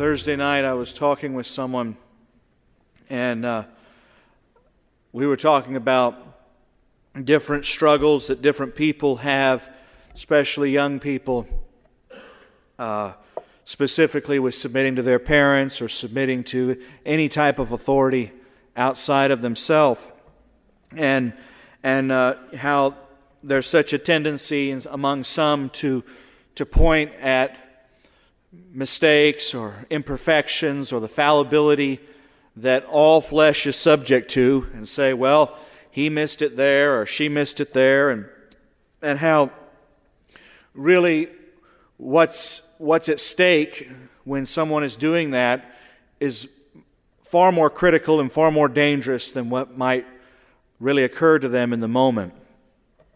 Thursday night, I was talking with someone, and uh, we were talking about different struggles that different people have, especially young people, uh, specifically with submitting to their parents or submitting to any type of authority outside of themselves, and and uh, how there's such a tendency among some to to point at mistakes or imperfections or the fallibility that all flesh is subject to and say, well, he missed it there or she missed it there, and, and how really what's, what's at stake when someone is doing that is far more critical and far more dangerous than what might really occur to them in the moment.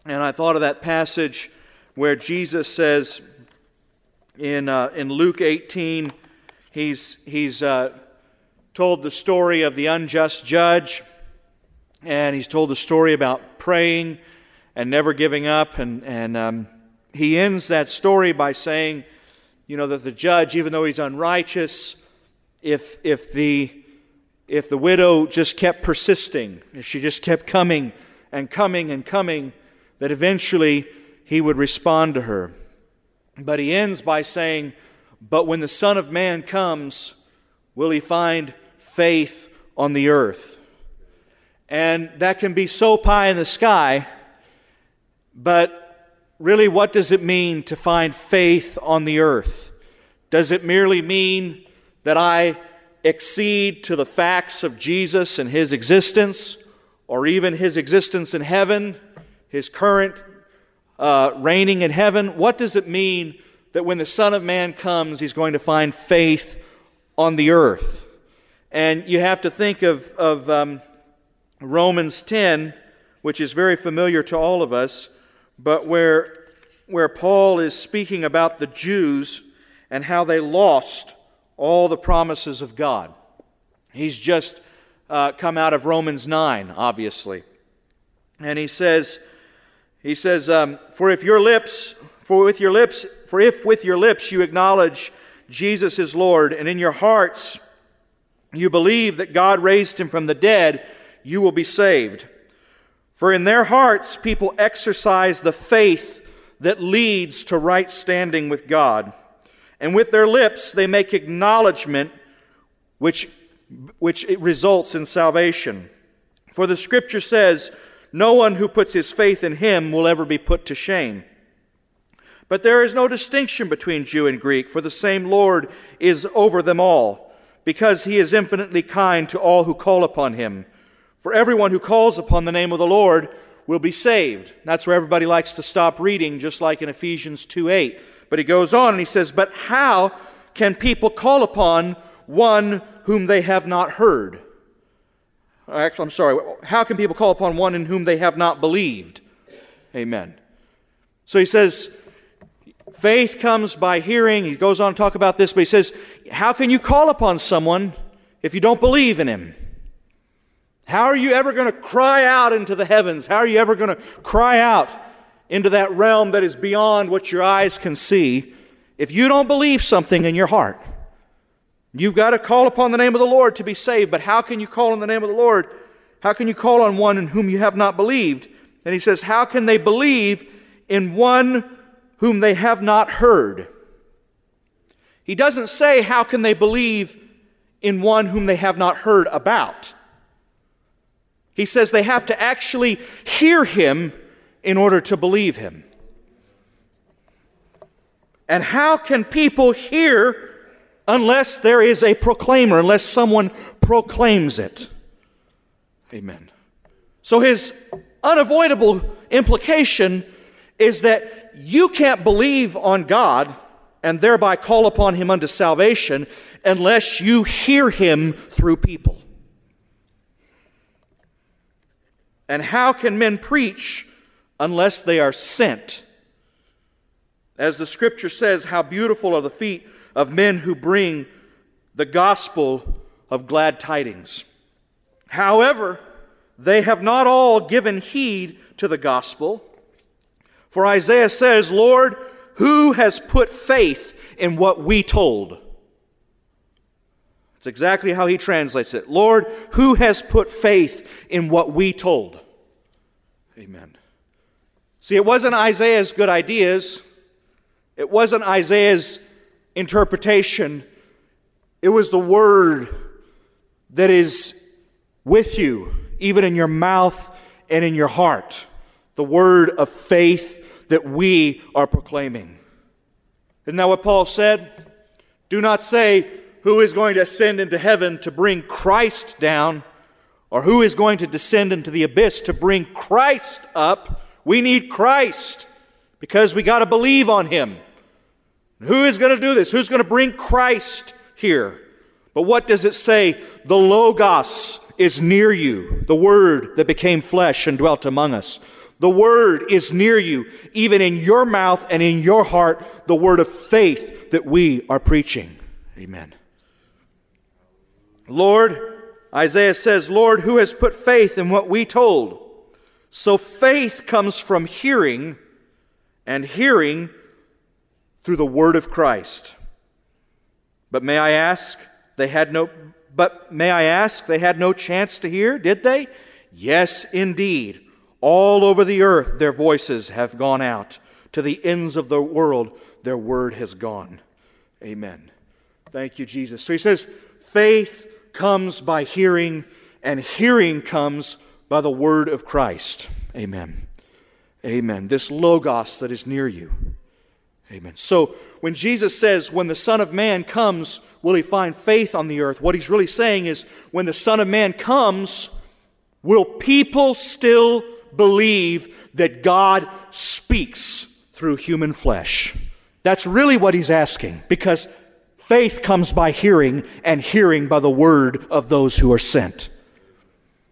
And I thought of that passage where Jesus says, in, uh, in Luke 18, he's, he's uh, told the story of the unjust judge, and he's told the story about praying and never giving up. And, and um, he ends that story by saying, you know, that the judge, even though he's unrighteous, if, if, the, if the widow just kept persisting, if she just kept coming and coming and coming, that eventually he would respond to her. But he ends by saying, But when the Son of Man comes, will he find faith on the earth? And that can be so pie in the sky, but really, what does it mean to find faith on the earth? Does it merely mean that I accede to the facts of Jesus and his existence, or even his existence in heaven, his current uh, reigning in heaven, what does it mean that when the Son of Man comes, he's going to find faith on the earth? And you have to think of, of um, Romans 10, which is very familiar to all of us, but where, where Paul is speaking about the Jews and how they lost all the promises of God. He's just uh, come out of Romans 9, obviously. And he says, he says, um, For if your lips, for with your lips, for if with your lips you acknowledge Jesus is Lord, and in your hearts you believe that God raised him from the dead, you will be saved. For in their hearts people exercise the faith that leads to right standing with God. And with their lips they make acknowledgement which, which results in salvation. For the scripture says, no one who puts his faith in him will ever be put to shame. But there is no distinction between Jew and Greek, for the same Lord is over them all, because he is infinitely kind to all who call upon him. For everyone who calls upon the name of the Lord will be saved. That's where everybody likes to stop reading, just like in Ephesians 2 8. But he goes on and he says, But how can people call upon one whom they have not heard? Actually, I'm sorry. How can people call upon one in whom they have not believed? Amen. So he says, faith comes by hearing. He goes on to talk about this, but he says, how can you call upon someone if you don't believe in him? How are you ever going to cry out into the heavens? How are you ever going to cry out into that realm that is beyond what your eyes can see if you don't believe something in your heart? You've got to call upon the name of the Lord to be saved, but how can you call on the name of the Lord? How can you call on one in whom you have not believed? And he says, How can they believe in one whom they have not heard? He doesn't say, How can they believe in one whom they have not heard about? He says they have to actually hear him in order to believe him. And how can people hear unless there is a proclaimer, unless someone proclaims it. Amen. So his unavoidable implication is that you can't believe on God and thereby call upon him unto salvation unless you hear him through people. And how can men preach unless they are sent? As the scripture says, how beautiful are the feet of men who bring the gospel of glad tidings. However, they have not all given heed to the gospel. For Isaiah says, Lord, who has put faith in what we told? It's exactly how he translates it. Lord, who has put faith in what we told? Amen. See, it wasn't Isaiah's good ideas, it wasn't Isaiah's interpretation, it was the word that is with you, even in your mouth and in your heart. The word of faith that we are proclaiming. Isn't that what Paul said? Do not say, Who is going to ascend into heaven to bring Christ down? Or who is going to descend into the abyss to bring Christ up? We need Christ because we got to believe on him. Who is going to do this? Who's going to bring Christ here? But what does it say? The Logos is near you, the Word that became flesh and dwelt among us. The Word is near you, even in your mouth and in your heart, the Word of faith that we are preaching. Amen. Lord, Isaiah says, Lord, who has put faith in what we told? So faith comes from hearing, and hearing through the Word of Christ. But may I ask, they had no, but may I ask, they had no chance to hear, did they? Yes, indeed. All over the earth their voices have gone out. To the ends of the world their word has gone. Amen. Thank you, Jesus. So he says, faith comes by hearing, and hearing comes by the word of Christ. Amen. Amen. This Logos that is near you. Amen. So when Jesus says, when the Son of Man comes, will he find faith on the earth? What he's really saying is, when the Son of Man comes, will people still believe that God speaks through human flesh? That's really what he's asking, because faith comes by hearing, and hearing by the word of those who are sent.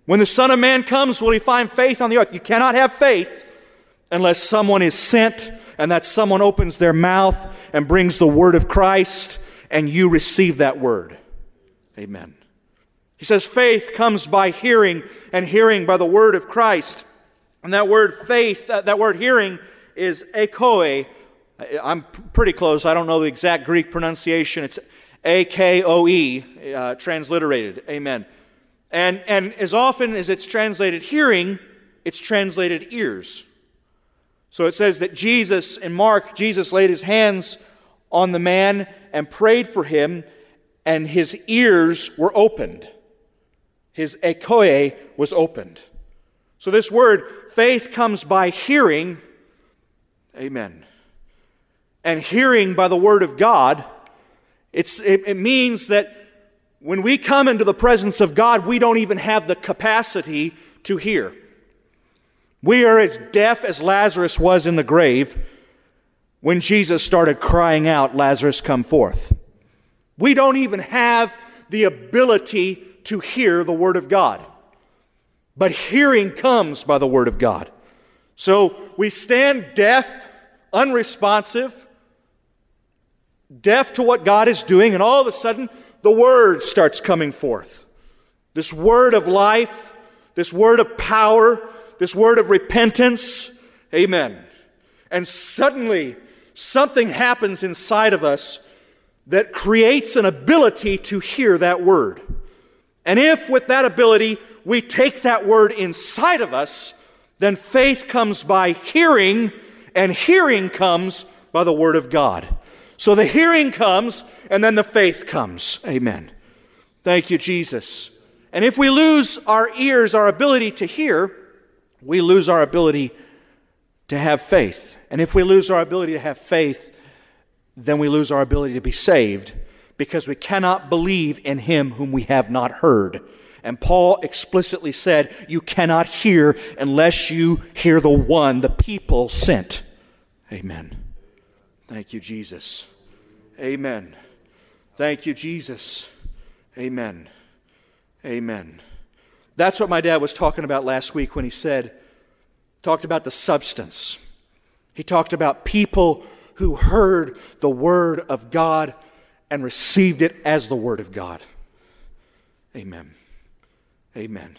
When the Son of Man comes, will he find faith on the earth? You cannot have faith unless someone is sent and that someone opens their mouth and brings the word of Christ and you receive that word. Amen. He says faith comes by hearing and hearing by the word of Christ. And that word faith, that, that word hearing is ekoe. I'm pretty close. I don't know the exact Greek pronunciation. It's A K O E, uh, transliterated. Amen. And, and as often as it's translated hearing, it's translated ears. So it says that Jesus, in Mark, Jesus laid his hands on the man and prayed for him, and his ears were opened. His ekoe was opened. So this word, faith, comes by hearing. Amen. And hearing by the word of God. It's, it, it means that when we come into the presence of God, we don't even have the capacity to hear. We are as deaf as Lazarus was in the grave when Jesus started crying out, Lazarus, come forth. We don't even have the ability to hear the Word of God. But hearing comes by the Word of God. So we stand deaf, unresponsive, deaf to what God is doing, and all of a sudden the Word starts coming forth. This Word of life, this Word of power, this word of repentance. Amen. And suddenly, something happens inside of us that creates an ability to hear that word. And if with that ability we take that word inside of us, then faith comes by hearing, and hearing comes by the word of God. So the hearing comes, and then the faith comes. Amen. Thank you, Jesus. And if we lose our ears, our ability to hear, we lose our ability to have faith. And if we lose our ability to have faith, then we lose our ability to be saved because we cannot believe in him whom we have not heard. And Paul explicitly said, You cannot hear unless you hear the one the people sent. Amen. Thank you, Jesus. Amen. Thank you, Jesus. Amen. Amen. That's what my dad was talking about last week when he said, talked about the substance. He talked about people who heard the Word of God and received it as the Word of God. Amen. Amen.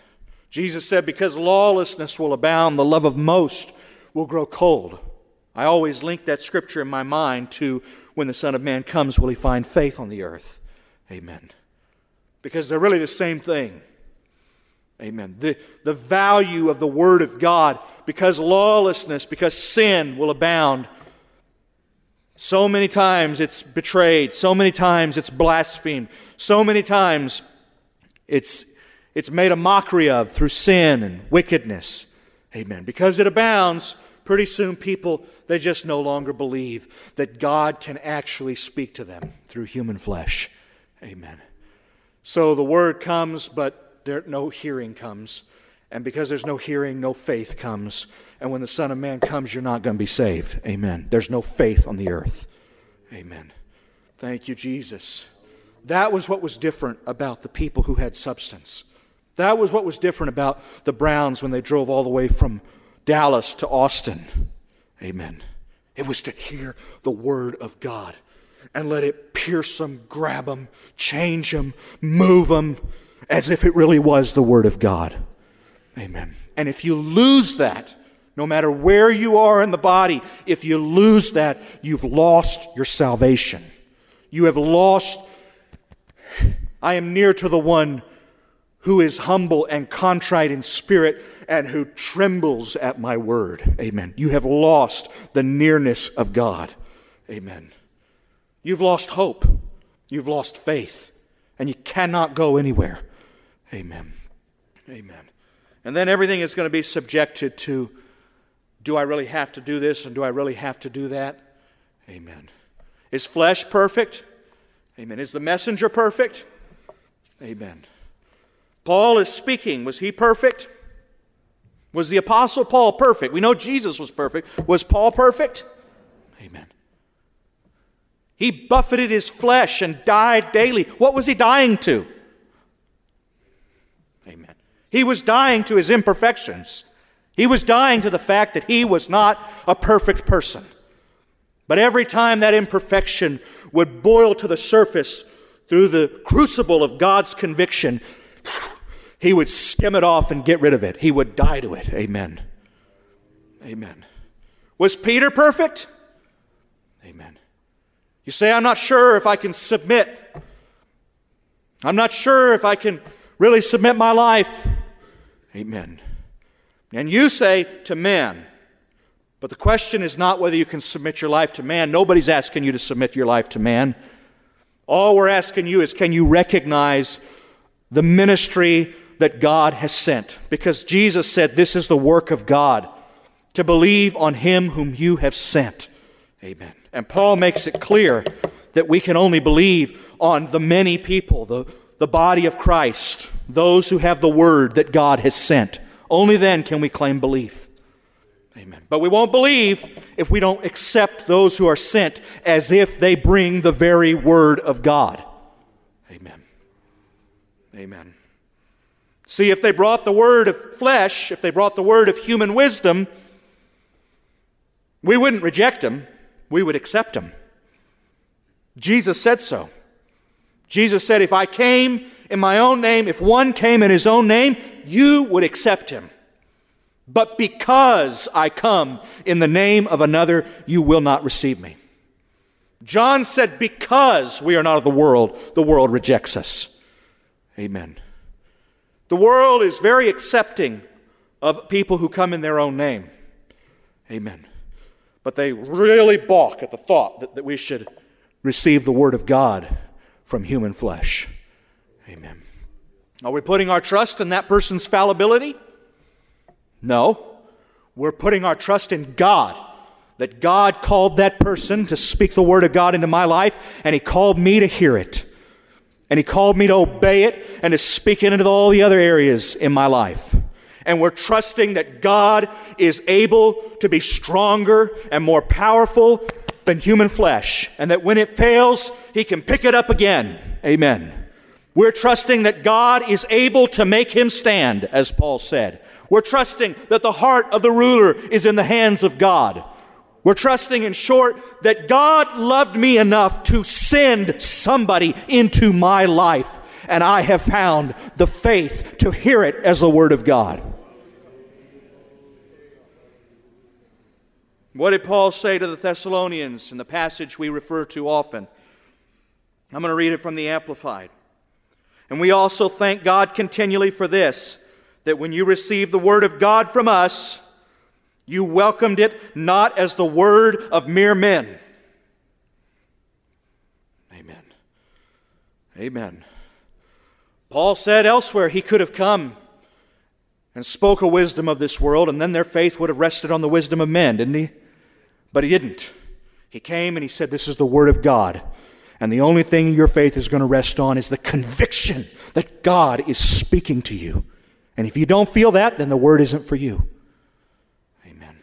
Jesus said, Because lawlessness will abound, the love of most will grow cold. I always link that scripture in my mind to when the Son of Man comes, will he find faith on the earth? Amen. because they're really the same thing. Amen. The, the value of the Word of God, because lawlessness, because sin will abound. So many times it's betrayed, so many times it's blasphemed, so many times it's, it's made a mockery of through sin and wickedness. Amen. Because it abounds, pretty soon people, they just no longer believe that God can actually speak to them through human flesh. Amen. So the word comes, but there, no hearing comes. And because there's no hearing, no faith comes. And when the Son of Man comes, you're not going to be saved. Amen. There's no faith on the earth. Amen. Thank you, Jesus. That was what was different about the people who had substance. That was what was different about the Browns when they drove all the way from Dallas to Austin. Amen. It was to hear the Word of God and let it pierce them, grab them, change them, move them, as if it really was the Word of God. Amen. And if you lose that, no matter where you are in the body, if you lose that, you've lost your salvation. You have lost. I am near to the one who is humble and contrite in spirit and who trembles at my word. Amen. You have lost the nearness of God. Amen. You've lost hope. You've lost faith. And you cannot go anywhere. Amen. Amen. And then everything is going to be subjected to do I really have to do this and do I really have to do that? Amen. Is flesh perfect? Amen. Is the messenger perfect? Amen. Paul is speaking. Was he perfect? Was the Apostle Paul perfect? We know Jesus was perfect. Was Paul perfect? Amen. He buffeted his flesh and died daily. What was he dying to? He was dying to his imperfections. He was dying to the fact that he was not a perfect person. But every time that imperfection would boil to the surface through the crucible of God's conviction, he would skim it off and get rid of it. He would die to it. Amen. Amen. Was Peter perfect? Amen. You say, I'm not sure if I can submit. I'm not sure if I can really submit my life. Amen. And you say to man, but the question is not whether you can submit your life to man. Nobody's asking you to submit your life to man. All we're asking you is can you recognize the ministry that God has sent. Because Jesus said, This is the work of God, to believe on Him whom you have sent. Amen. And Paul makes it clear that we can only believe on the many people, the, the body of Christ, those who have the word that God has sent. Only then can we claim belief. Amen. But we won't believe if we don't accept those who are sent as if they bring the very word of God. Amen. Amen. See, if they brought the word of flesh, if they brought the word of human wisdom, we wouldn't reject them, we would accept them. Jesus said so. Jesus said, If I came in my own name, if one came in his own name, you would accept him. But because I come in the name of another, you will not receive me. John said, Because we are not of the world, the world rejects us. Amen. The world is very accepting of people who come in their own name. Amen. But they really balk at the thought that, that we should receive the Word of God from human flesh. Amen. Are we putting our trust in that person's fallibility? No. We're putting our trust in God. That God called that person to speak the Word of God into my life, and He called me to hear it. And He called me to obey it and to speak it into all the other areas in my life. And we're trusting that God is able to be stronger and more powerful than human flesh, and that when it fails, He can pick it up again. Amen. We're trusting that God is able to make him stand, as Paul said. We're trusting that the heart of the ruler is in the hands of God. We're trusting, in short, that God loved me enough to send somebody into my life, and I have found the faith to hear it as the Word of God. What did Paul say to the Thessalonians in the passage we refer to often? I'm going to read it from the Amplified. And we also thank God continually for this that when you received the word of God from us, you welcomed it not as the word of mere men. Amen. Amen. Paul said elsewhere he could have come and spoke a wisdom of this world, and then their faith would have rested on the wisdom of men, didn't he? But he didn't. He came and he said, This is the Word of God. And the only thing your faith is going to rest on is the conviction that God is speaking to you. And if you don't feel that, then the Word isn't for you. Amen.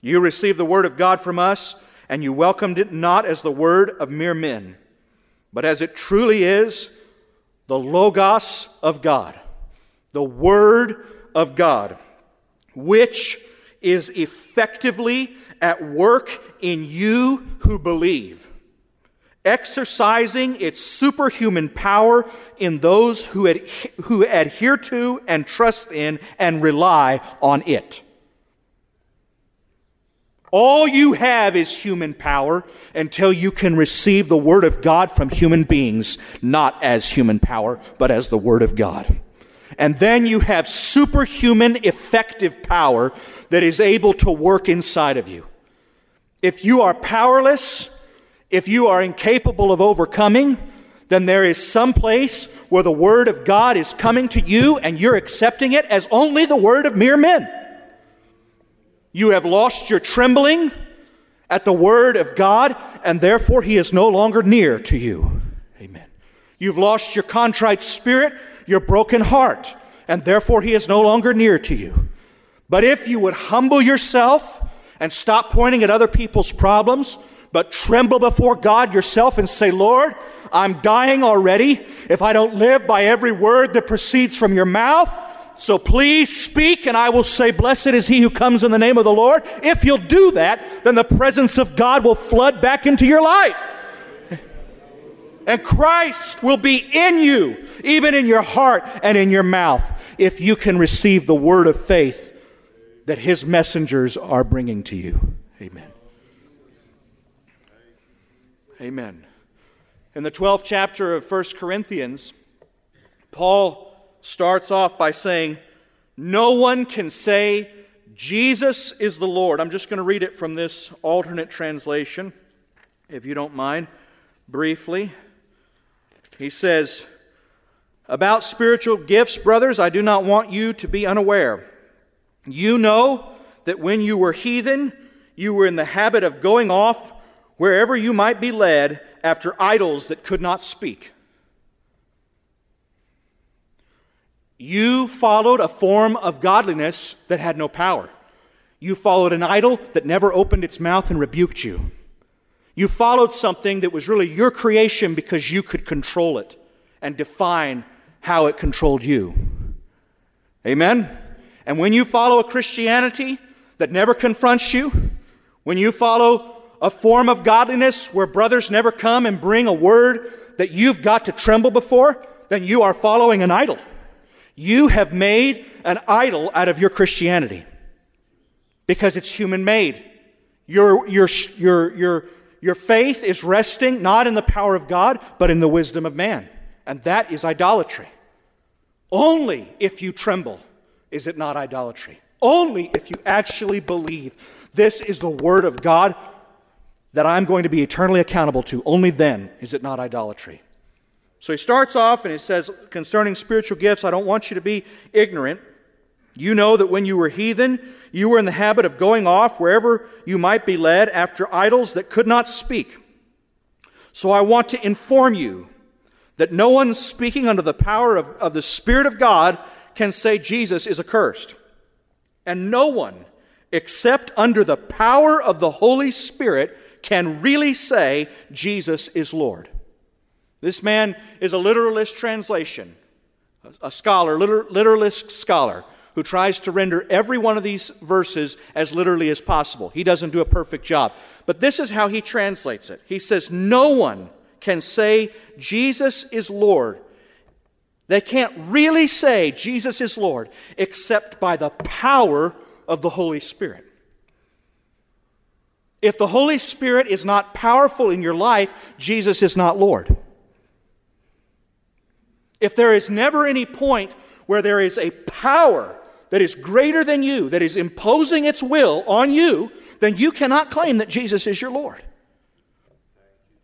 You received the Word of God from us, and you welcomed it not as the Word of mere men, but as it truly is the Logos of God, the Word of God, which is effectively at work in you who believe, exercising its superhuman power in those who, ad- who adhere to and trust in and rely on it. All you have is human power until you can receive the Word of God from human beings, not as human power, but as the Word of God. And then you have superhuman effective power that is able to work inside of you. If you are powerless, if you are incapable of overcoming, then there is some place where the Word of God is coming to you and you're accepting it as only the Word of mere men. You have lost your trembling at the Word of God, and therefore He is no longer near to you. Amen. You've lost your contrite spirit, your broken heart, and therefore He is no longer near to you. But if you would humble yourself and stop pointing at other people's problems, but tremble before God yourself and say, Lord, I'm dying already if I don't live by every word that proceeds from your mouth. So please speak, and I will say, Blessed is he who comes in the name of the Lord. If you'll do that, then the presence of God will flood back into your life. And Christ will be in you, even in your heart and in your mouth, if you can receive the word of faith that his messengers are bringing to you. Amen. Amen. In the 12th chapter of 1 Corinthians, Paul starts off by saying, No one can say Jesus is the Lord. I'm just going to read it from this alternate translation, if you don't mind, briefly. He says, About spiritual gifts, brothers, I do not want you to be unaware. You know that when you were heathen, you were in the habit of going off wherever you might be led after idols that could not speak. You followed a form of godliness that had no power. You followed an idol that never opened its mouth and rebuked you. You followed something that was really your creation because you could control it and define how it controlled you. Amen? And when you follow a Christianity that never confronts you, when you follow a form of godliness where brothers never come and bring a word that you've got to tremble before, then you are following an idol. You have made an idol out of your Christianity because it's human made. Your, your, your, your, your faith is resting not in the power of God, but in the wisdom of man. And that is idolatry. Only if you tremble is it not idolatry? Only if you actually believe this is the Word of God that I'm going to be eternally accountable to. Only then is it not idolatry. So he starts off and he says, concerning spiritual gifts, I don't want you to be ignorant. You know that when you were heathen, you were in the habit of going off wherever you might be led after idols that could not speak. So I want to inform you that no one speaking under the power of, of the Spirit of God can say Jesus is accursed. And no one, except under the power of the Holy Spirit, can really say Jesus is Lord. This man is a literalist translation, a scholar, literalist scholar, who tries to render every one of these verses as literally as possible. He doesn't do a perfect job. But this is how he translates it. He says, No one can say Jesus is Lord they can't really say Jesus is Lord except by the power of the Holy Spirit. If the Holy Spirit is not powerful in your life, Jesus is not Lord. if there is never any point where there is a power that is greater than you, that is imposing its will on you, then you cannot claim that Jesus is your Lord.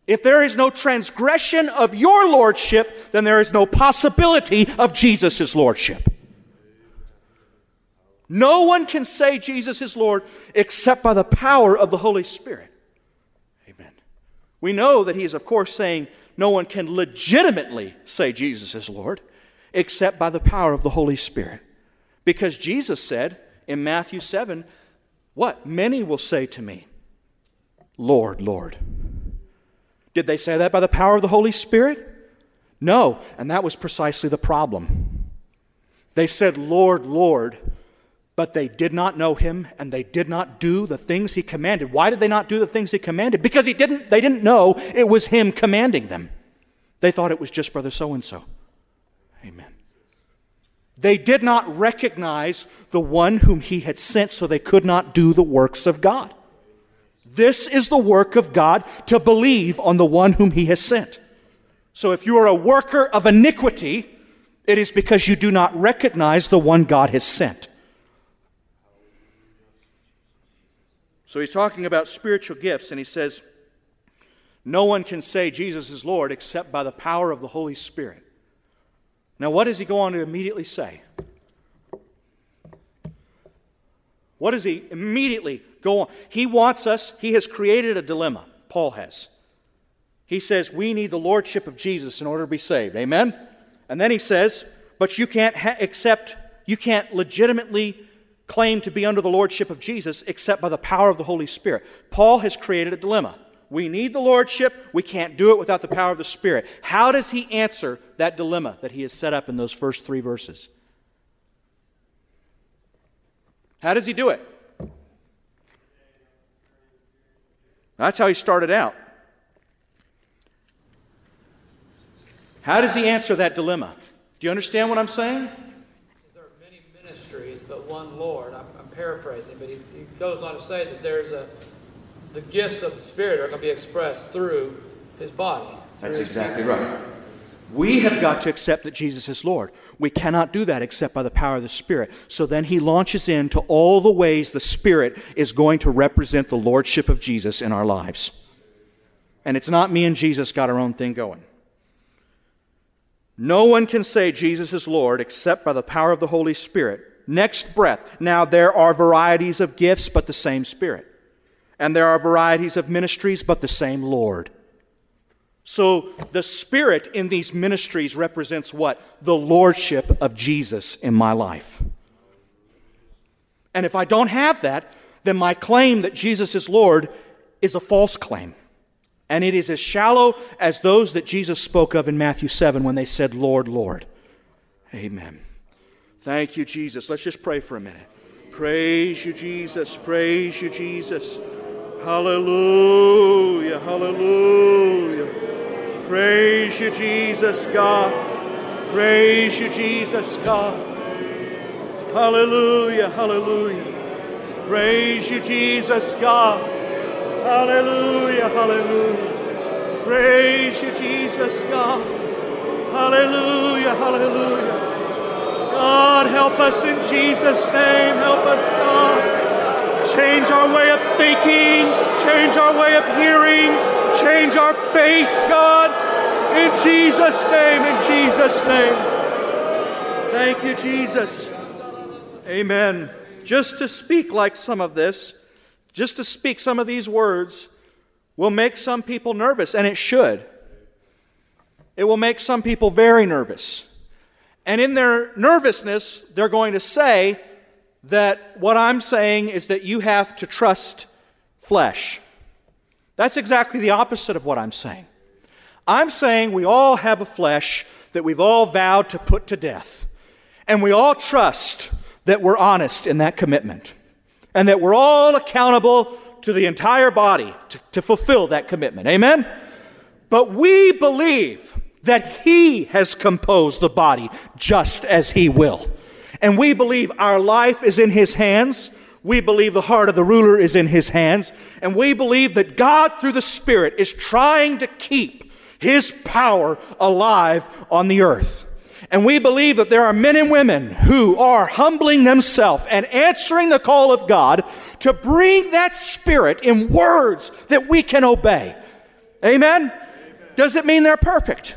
If there is no transgression of your lordship, then there is no possibility of Jesus' lordship. No one can say Jesus is Lord except by the power of the Holy Spirit. Amen. We know that he is, of course, saying no one can legitimately say Jesus is Lord except by the power of the Holy Spirit. Because Jesus said in Matthew 7, What? Many will say to me, Lord, Lord. Did they say that by the power of the Holy Spirit? No, and that was precisely the problem. They said, Lord, Lord, but they did not know him and they did not do the things he commanded. Why did they not do the things he commanded? Because he didn't, they didn't know it was him commanding them. They thought it was just brother so and so. Amen. They did not recognize the one whom he had sent, so they could not do the works of God. This is the work of God to believe on the one whom he has sent. So if you are a worker of iniquity, it is because you do not recognize the one God has sent. So he's talking about spiritual gifts, and he says, No one can say Jesus is Lord except by the power of the Holy Spirit. Now, what does he go on to immediately say? What does he immediately go on? He wants us, he has created a dilemma. Paul has. He says, We need the lordship of Jesus in order to be saved. Amen? And then he says, But you can't ha- accept, you can't legitimately claim to be under the lordship of Jesus except by the power of the Holy Spirit. Paul has created a dilemma. We need the lordship, we can't do it without the power of the Spirit. How does he answer that dilemma that he has set up in those first three verses? How does he do it? That's how he started out. How does he answer that dilemma? Do you understand what I'm saying? There are many ministries, but one Lord. I'm, I'm paraphrasing, but he, he, goes on to say that there's a the gifts of the Spirit are going to be expressed through His body. That's exactly right. We have got to accept that Jesus is Lord. We cannot do that except by the power of the Spirit. So then he launches into all the ways the Spirit is going to represent the Lordship of Jesus in our lives. And it's not me and Jesus got our own thing going. No one can say Jesus is Lord except by the power of the Holy Spirit. Next breath. Now there are varieties of gifts, but the same Spirit. And there are varieties of ministries, but the same Lord. So the Spirit in these ministries represents what? The Lordship of Jesus in my life. And if I don't have that, then my claim that Jesus is Lord is a false claim. And it is as shallow as those that Jesus spoke of in Matthew 7 when they said, Lord, Lord. Amen. Thank you, Jesus. Let's just pray for a minute. Praise you, Jesus. Praise you, Jesus. Hallelujah. Hallelujah. Praise you, Jesus, God. Praise you, Jesus, God. Hallelujah, hallelujah. Praise you, Jesus, God. Hallelujah, hallelujah. Praise you, Jesus, God. Hallelujah, hallelujah. God, help us in Jesus' name. Help us, God. Change our way of thinking, change our way of hearing change our faith, God, in Jesus' name, in Jesus' name. Thank you, Jesus. Amen. Just to speak like some of this, just to speak some of these words, will make some people nervous, and it should. It will make some people very nervous. And in their nervousness, they're going to say that what I'm saying is that you have to trust flesh. That's exactly the opposite of what I'm saying. I'm saying we all have a flesh that we've all vowed to put to death. And we all trust that we're honest in that commitment. And that we're all accountable to the entire body to, to fulfill that commitment. Amen? But we believe that He has composed the body just as He will. And we believe our life is in His hands we believe the heart of the ruler is in his hands, and we believe that God, through the Spirit, is trying to keep his power alive on the earth. And we believe that there are men and women who are humbling themselves and answering the call of God to bring that spirit in words that we can obey. Amen? Amen. Does it mean they're perfect?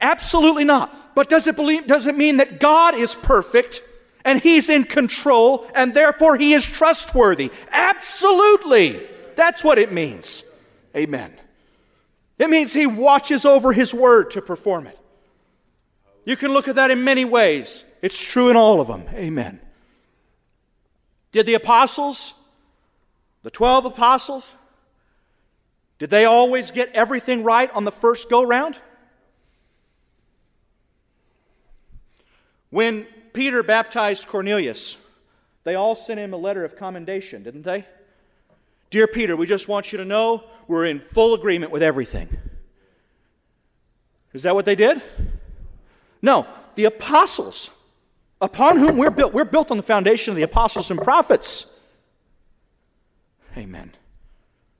Absolutely not. But does it, believe, does it mean that God is perfect and He's in control and therefore He is trustworthy? Absolutely. That's what it means. Amen. It means He watches over His word to perform it. You can look at that in many ways. It's true in all of them. Amen. Did the apostles, the 12 apostles, did they always get everything right on the first go round? When Peter baptized Cornelius, they all sent him a letter of commendation, didn't they? Dear Peter, we just want you to know we're in full agreement with everything. Is that what they did? No, the apostles, upon whom we're built, we're built on the foundation of the apostles and prophets. Amen.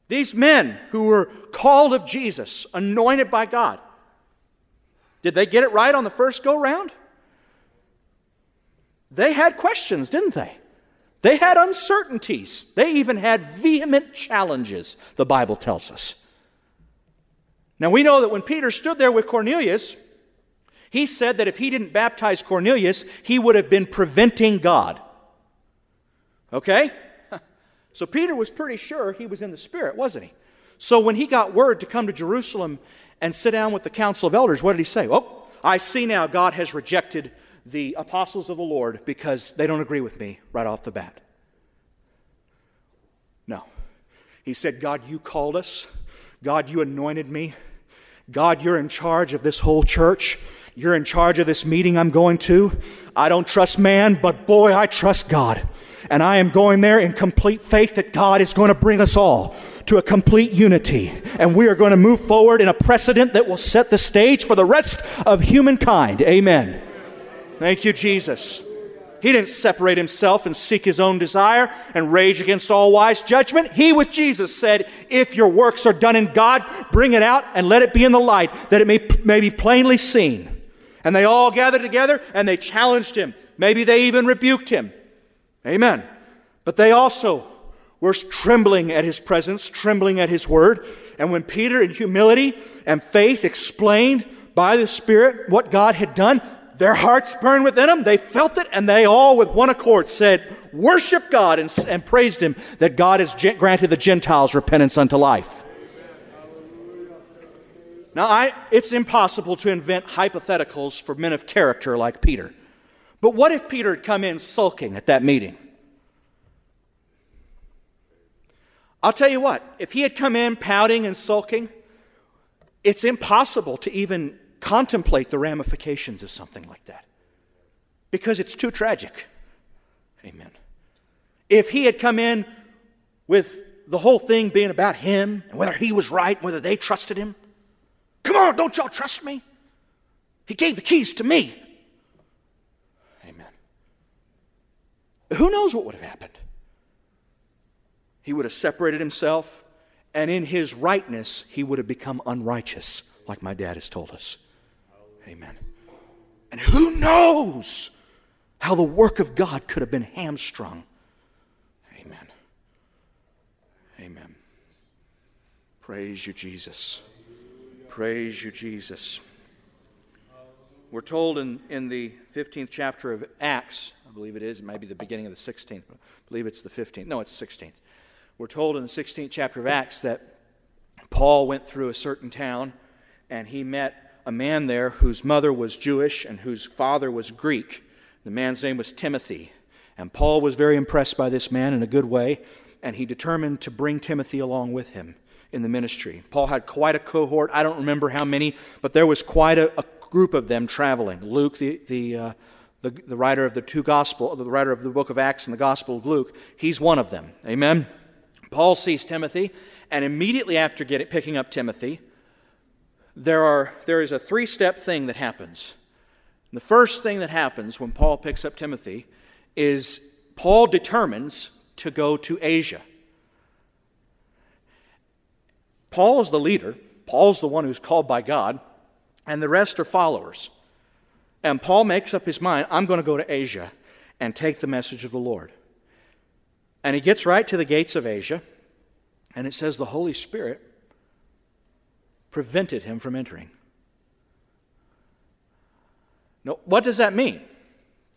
These men who were called of Jesus, anointed by God, did they get it right on the first go round? They had questions, didn't they? They had uncertainties. They even had vehement challenges, the Bible tells us. Now we know that when Peter stood there with Cornelius, he said that if he didn't baptize Cornelius, he would have been preventing God. Okay? So Peter was pretty sure he was in the Spirit, wasn't he? So when he got word to come to Jerusalem and sit down with the council of elders, what did he say? Oh, I see now God has rejected the apostles of the Lord because they don't agree with me right off the bat. No. He said, God, you called us. God, you anointed me. God, you're in charge of this whole church. You're in charge of this meeting I'm going to. I don't trust man, but boy, I trust God. And I am going there in complete faith that God is going to bring us all to a complete unity. And we are going to move forward in a precedent that will set the stage for the rest of humankind. Amen. Thank you, Jesus. He didn't separate himself and seek his own desire and rage against all wise judgment. He, with Jesus, said, If your works are done in God, bring it out and let it be in the light, that it may, may be plainly seen. And they all gathered together and they challenged him. Maybe they even rebuked him. Amen. But they also were trembling at his presence, trembling at his word. And when Peter, in humility and faith, explained by the Spirit what God had done, their hearts burned within them. They felt it, and they all, with one accord, said, Worship God, and, and praised Him that God has granted the Gentiles repentance unto life. Now, I, it's impossible to invent hypotheticals for men of character like Peter. But what if Peter had come in sulking at that meeting? I'll tell you what, if he had come in pouting and sulking, it's impossible to even contemplate the ramifications of something like that because it's too tragic. Amen. If he had come in with the whole thing being about him and whether he was right, and whether they trusted him, Come on, don't y'all trust me? He gave the keys to me. Amen. Who knows what would have happened? He would have separated himself, and in his rightness, he would have become unrighteous, like my dad has told us. Amen. And who knows how the work of God could have been hamstrung? Amen. Amen. Praise you, Jesus. Praise you, Jesus. We're told in, in the 15th chapter of Acts, I believe it is, it might be the beginning of the 16th, I believe it's the 15th. No, it's the 16th. We're told in the 16th chapter of Acts that Paul went through a certain town and he met a man there whose mother was Jewish and whose father was Greek. The man's name was Timothy. And Paul was very impressed by this man in a good way, and he determined to bring Timothy along with him in the ministry. Paul had quite a cohort. I don't remember how many, but there was quite a, a group of them traveling. Luke, the, the, uh, the, the, writer of the two gospel, the writer of the book of Acts and the gospel of Luke, he's one of them. Amen. Paul sees Timothy, and immediately after getting, picking up Timothy, there, are, there is a three step thing that happens. The first thing that happens when Paul picks up Timothy is Paul determines to go to Asia. Paul is the leader, Paul's the one who's called by God, and the rest are followers. And Paul makes up his mind I'm going to go to Asia and take the message of the Lord. And he gets right to the gates of Asia, and it says the Holy Spirit prevented him from entering. Now, what does that mean?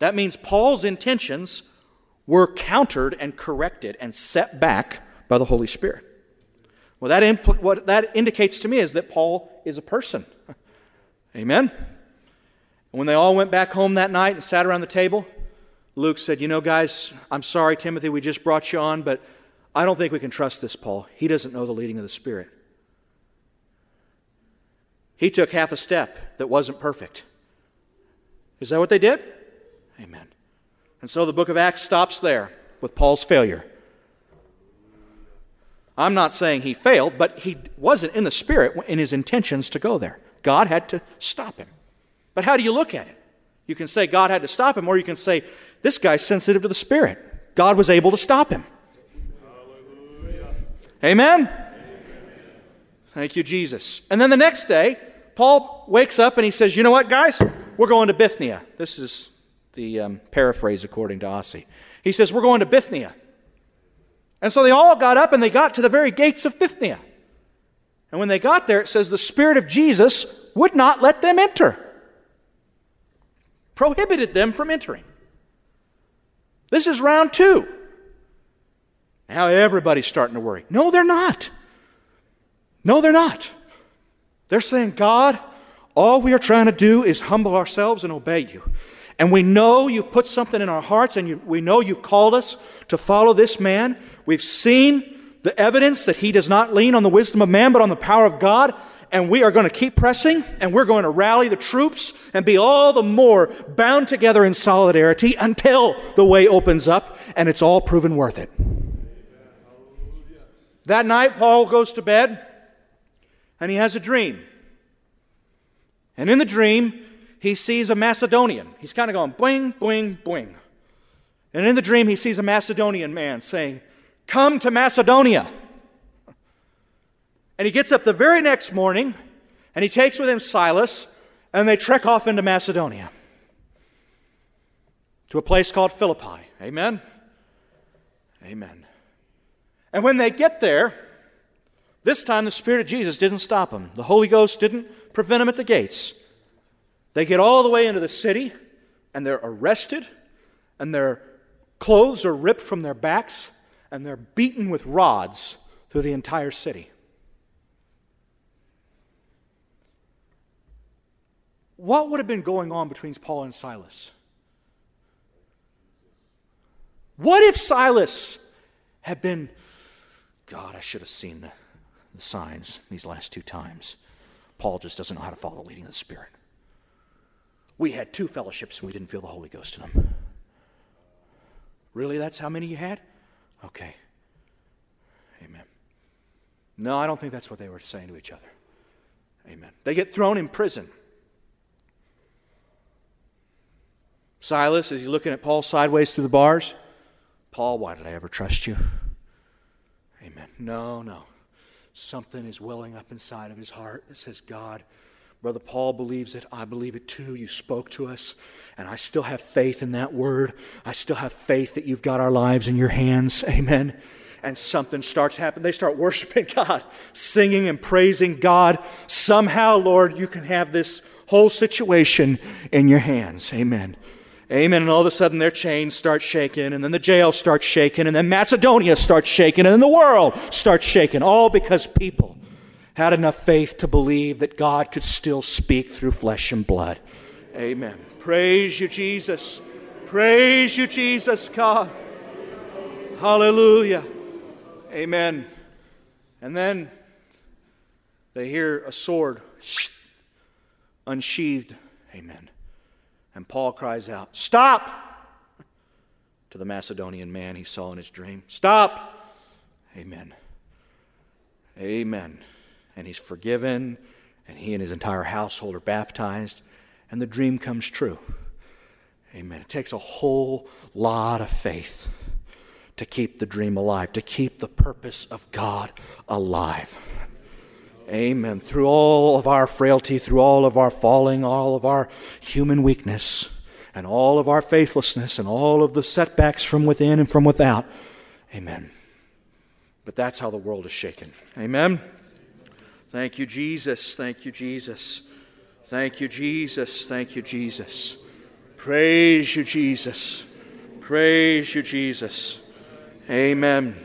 That means Paul's intentions were countered and corrected and set back by the Holy Spirit. Well, that impl- what that indicates to me is that Paul is a person. Amen? And when they all went back home that night and sat around the table, Luke said, You know, guys, I'm sorry, Timothy, we just brought you on, but I don't think we can trust this Paul. He doesn't know the leading of the Spirit. He took half a step that wasn't perfect. Is that what they did? Amen. And so the book of Acts stops there with Paul's failure. I'm not saying he failed, but he wasn't in the Spirit in his intentions to go there. God had to stop him. But how do you look at it? You can say God had to stop him, or you can say this guy's sensitive to the Spirit. God was able to stop him. Amen? Amen? Thank you, Jesus. And then the next day, Paul wakes up and he says, You know what, guys? We're going to Bithynia. This is the um, paraphrase according to Asi. He says, We're going to Bithynia. And so they all got up and they got to the very gates of Bithynia. And when they got there, it says the Spirit of Jesus would not let them enter, prohibited them from entering. This is round two. Now everybody's starting to worry. No, they're not. No, they're not. They're saying, God, all we are trying to do is humble ourselves and obey you. And we know you've put something in our hearts, and you, we know you've called us to follow this man. We've seen the evidence that he does not lean on the wisdom of man, but on the power of God. And we are going to keep pressing, and we're going to rally the troops and be all the more bound together in solidarity until the way opens up and it's all proven worth it. That night, Paul goes to bed and he has a dream. And in the dream, he sees a Macedonian. He's kind of going boing, boing, boing. And in the dream, he sees a Macedonian man saying, Come to Macedonia. And he gets up the very next morning and he takes with him Silas and they trek off into Macedonia to a place called Philippi. Amen? Amen. And when they get there, this time the Spirit of Jesus didn't stop them. The Holy Ghost didn't prevent them at the gates. They get all the way into the city and they're arrested and their clothes are ripped from their backs and they're beaten with rods through the entire city. What would have been going on between Paul and Silas? What if Silas had been, God, I should have seen the, the signs these last two times. Paul just doesn't know how to follow the leading of the Spirit. We had two fellowships and we didn't feel the Holy Ghost in them. Really, that's how many you had? Okay. Amen. No, I don't think that's what they were saying to each other. Amen. They get thrown in prison. Silas, is he looking at Paul sideways through the bars? Paul, why did I ever trust you? Amen. No, no. Something is welling up inside of his heart that says, God, Brother Paul believes it. I believe it too. You spoke to us, and I still have faith in that word. I still have faith that you've got our lives in your hands. Amen. And something starts happening. They start worshiping God, singing and praising God. Somehow, Lord, you can have this whole situation in your hands. Amen. Amen. And all of a sudden, their chains start shaking, and then the jail starts shaking, and then Macedonia starts shaking, and then the world starts shaking, all because people had enough faith to believe that God could still speak through flesh and blood. Amen. Praise you, Jesus. Praise you, Jesus, God. Hallelujah. Amen. And then they hear a sword unsheathed. Amen. And Paul cries out, Stop! To the Macedonian man he saw in his dream. Stop! Amen. Amen and he's forgiven, and he and his entire household are baptized, and the dream comes true. Amen. It takes a whole lot of faith to keep the dream alive, to keep the purpose of God alive. Amen. Through all of our frailty, through all of our falling, all of our human weakness, and all of our faithlessness, and all of the setbacks from within and from without. Amen. But that's how the world is shaken. Amen. Thank you, Jesus. Thank you, Jesus. Thank you, Jesus. Thank you, Jesus. Praise you, Jesus. Praise you, Jesus. Amen.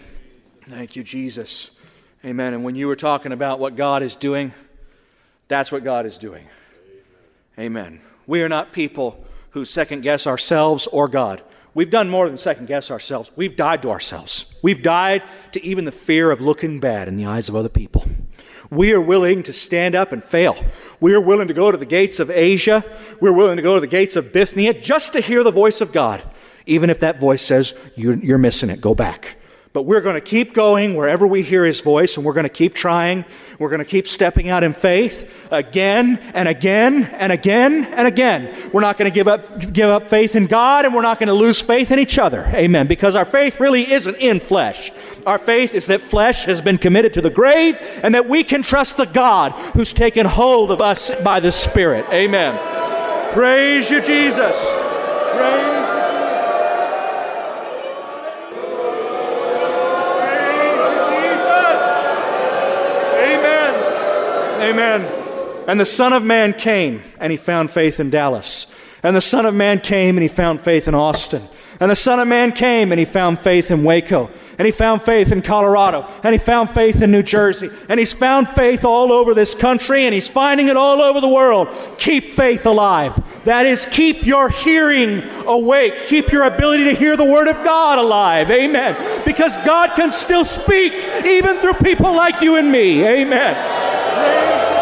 Thank you, Jesus. Amen. And when you were talking about what God is doing, that's what God is doing. Amen. We are not people who second guess ourselves or God. We've done more than second guess ourselves. We've died to ourselves. We've died to even the fear of looking bad in the eyes of other people. We are willing to stand up and fail. We are willing to go to the gates of Asia. We're willing to go to the gates of Bithynia just to hear the voice of God, even if that voice says, You're, missing it, go back. But we're going to keep going wherever we hear his voice, and we're going to keep trying. We're going to keep stepping out in faith again and again and again and again. We're not going to give up, give up faith in God, and we're not going to lose faith in each other. Amen. Because our faith really isn't in flesh. Our faith is that flesh has been committed to the grave, and that we can trust the God who's taken hold of us by the Spirit. Amen. Praise you, Jesus. Praise Amen. And the Son of Man came and he found faith in Dallas. And the Son of Man came and he found faith in Austin. And the Son of Man came and he found faith in Waco. And he found faith in Colorado. And he found faith in New Jersey. And he's found faith all over this country and he's finding it all over the world. Keep faith alive. That is, keep your hearing awake. Keep your ability to hear the Word of God alive. Amen. Because God can still speak even through people like you and me. Amen. Vem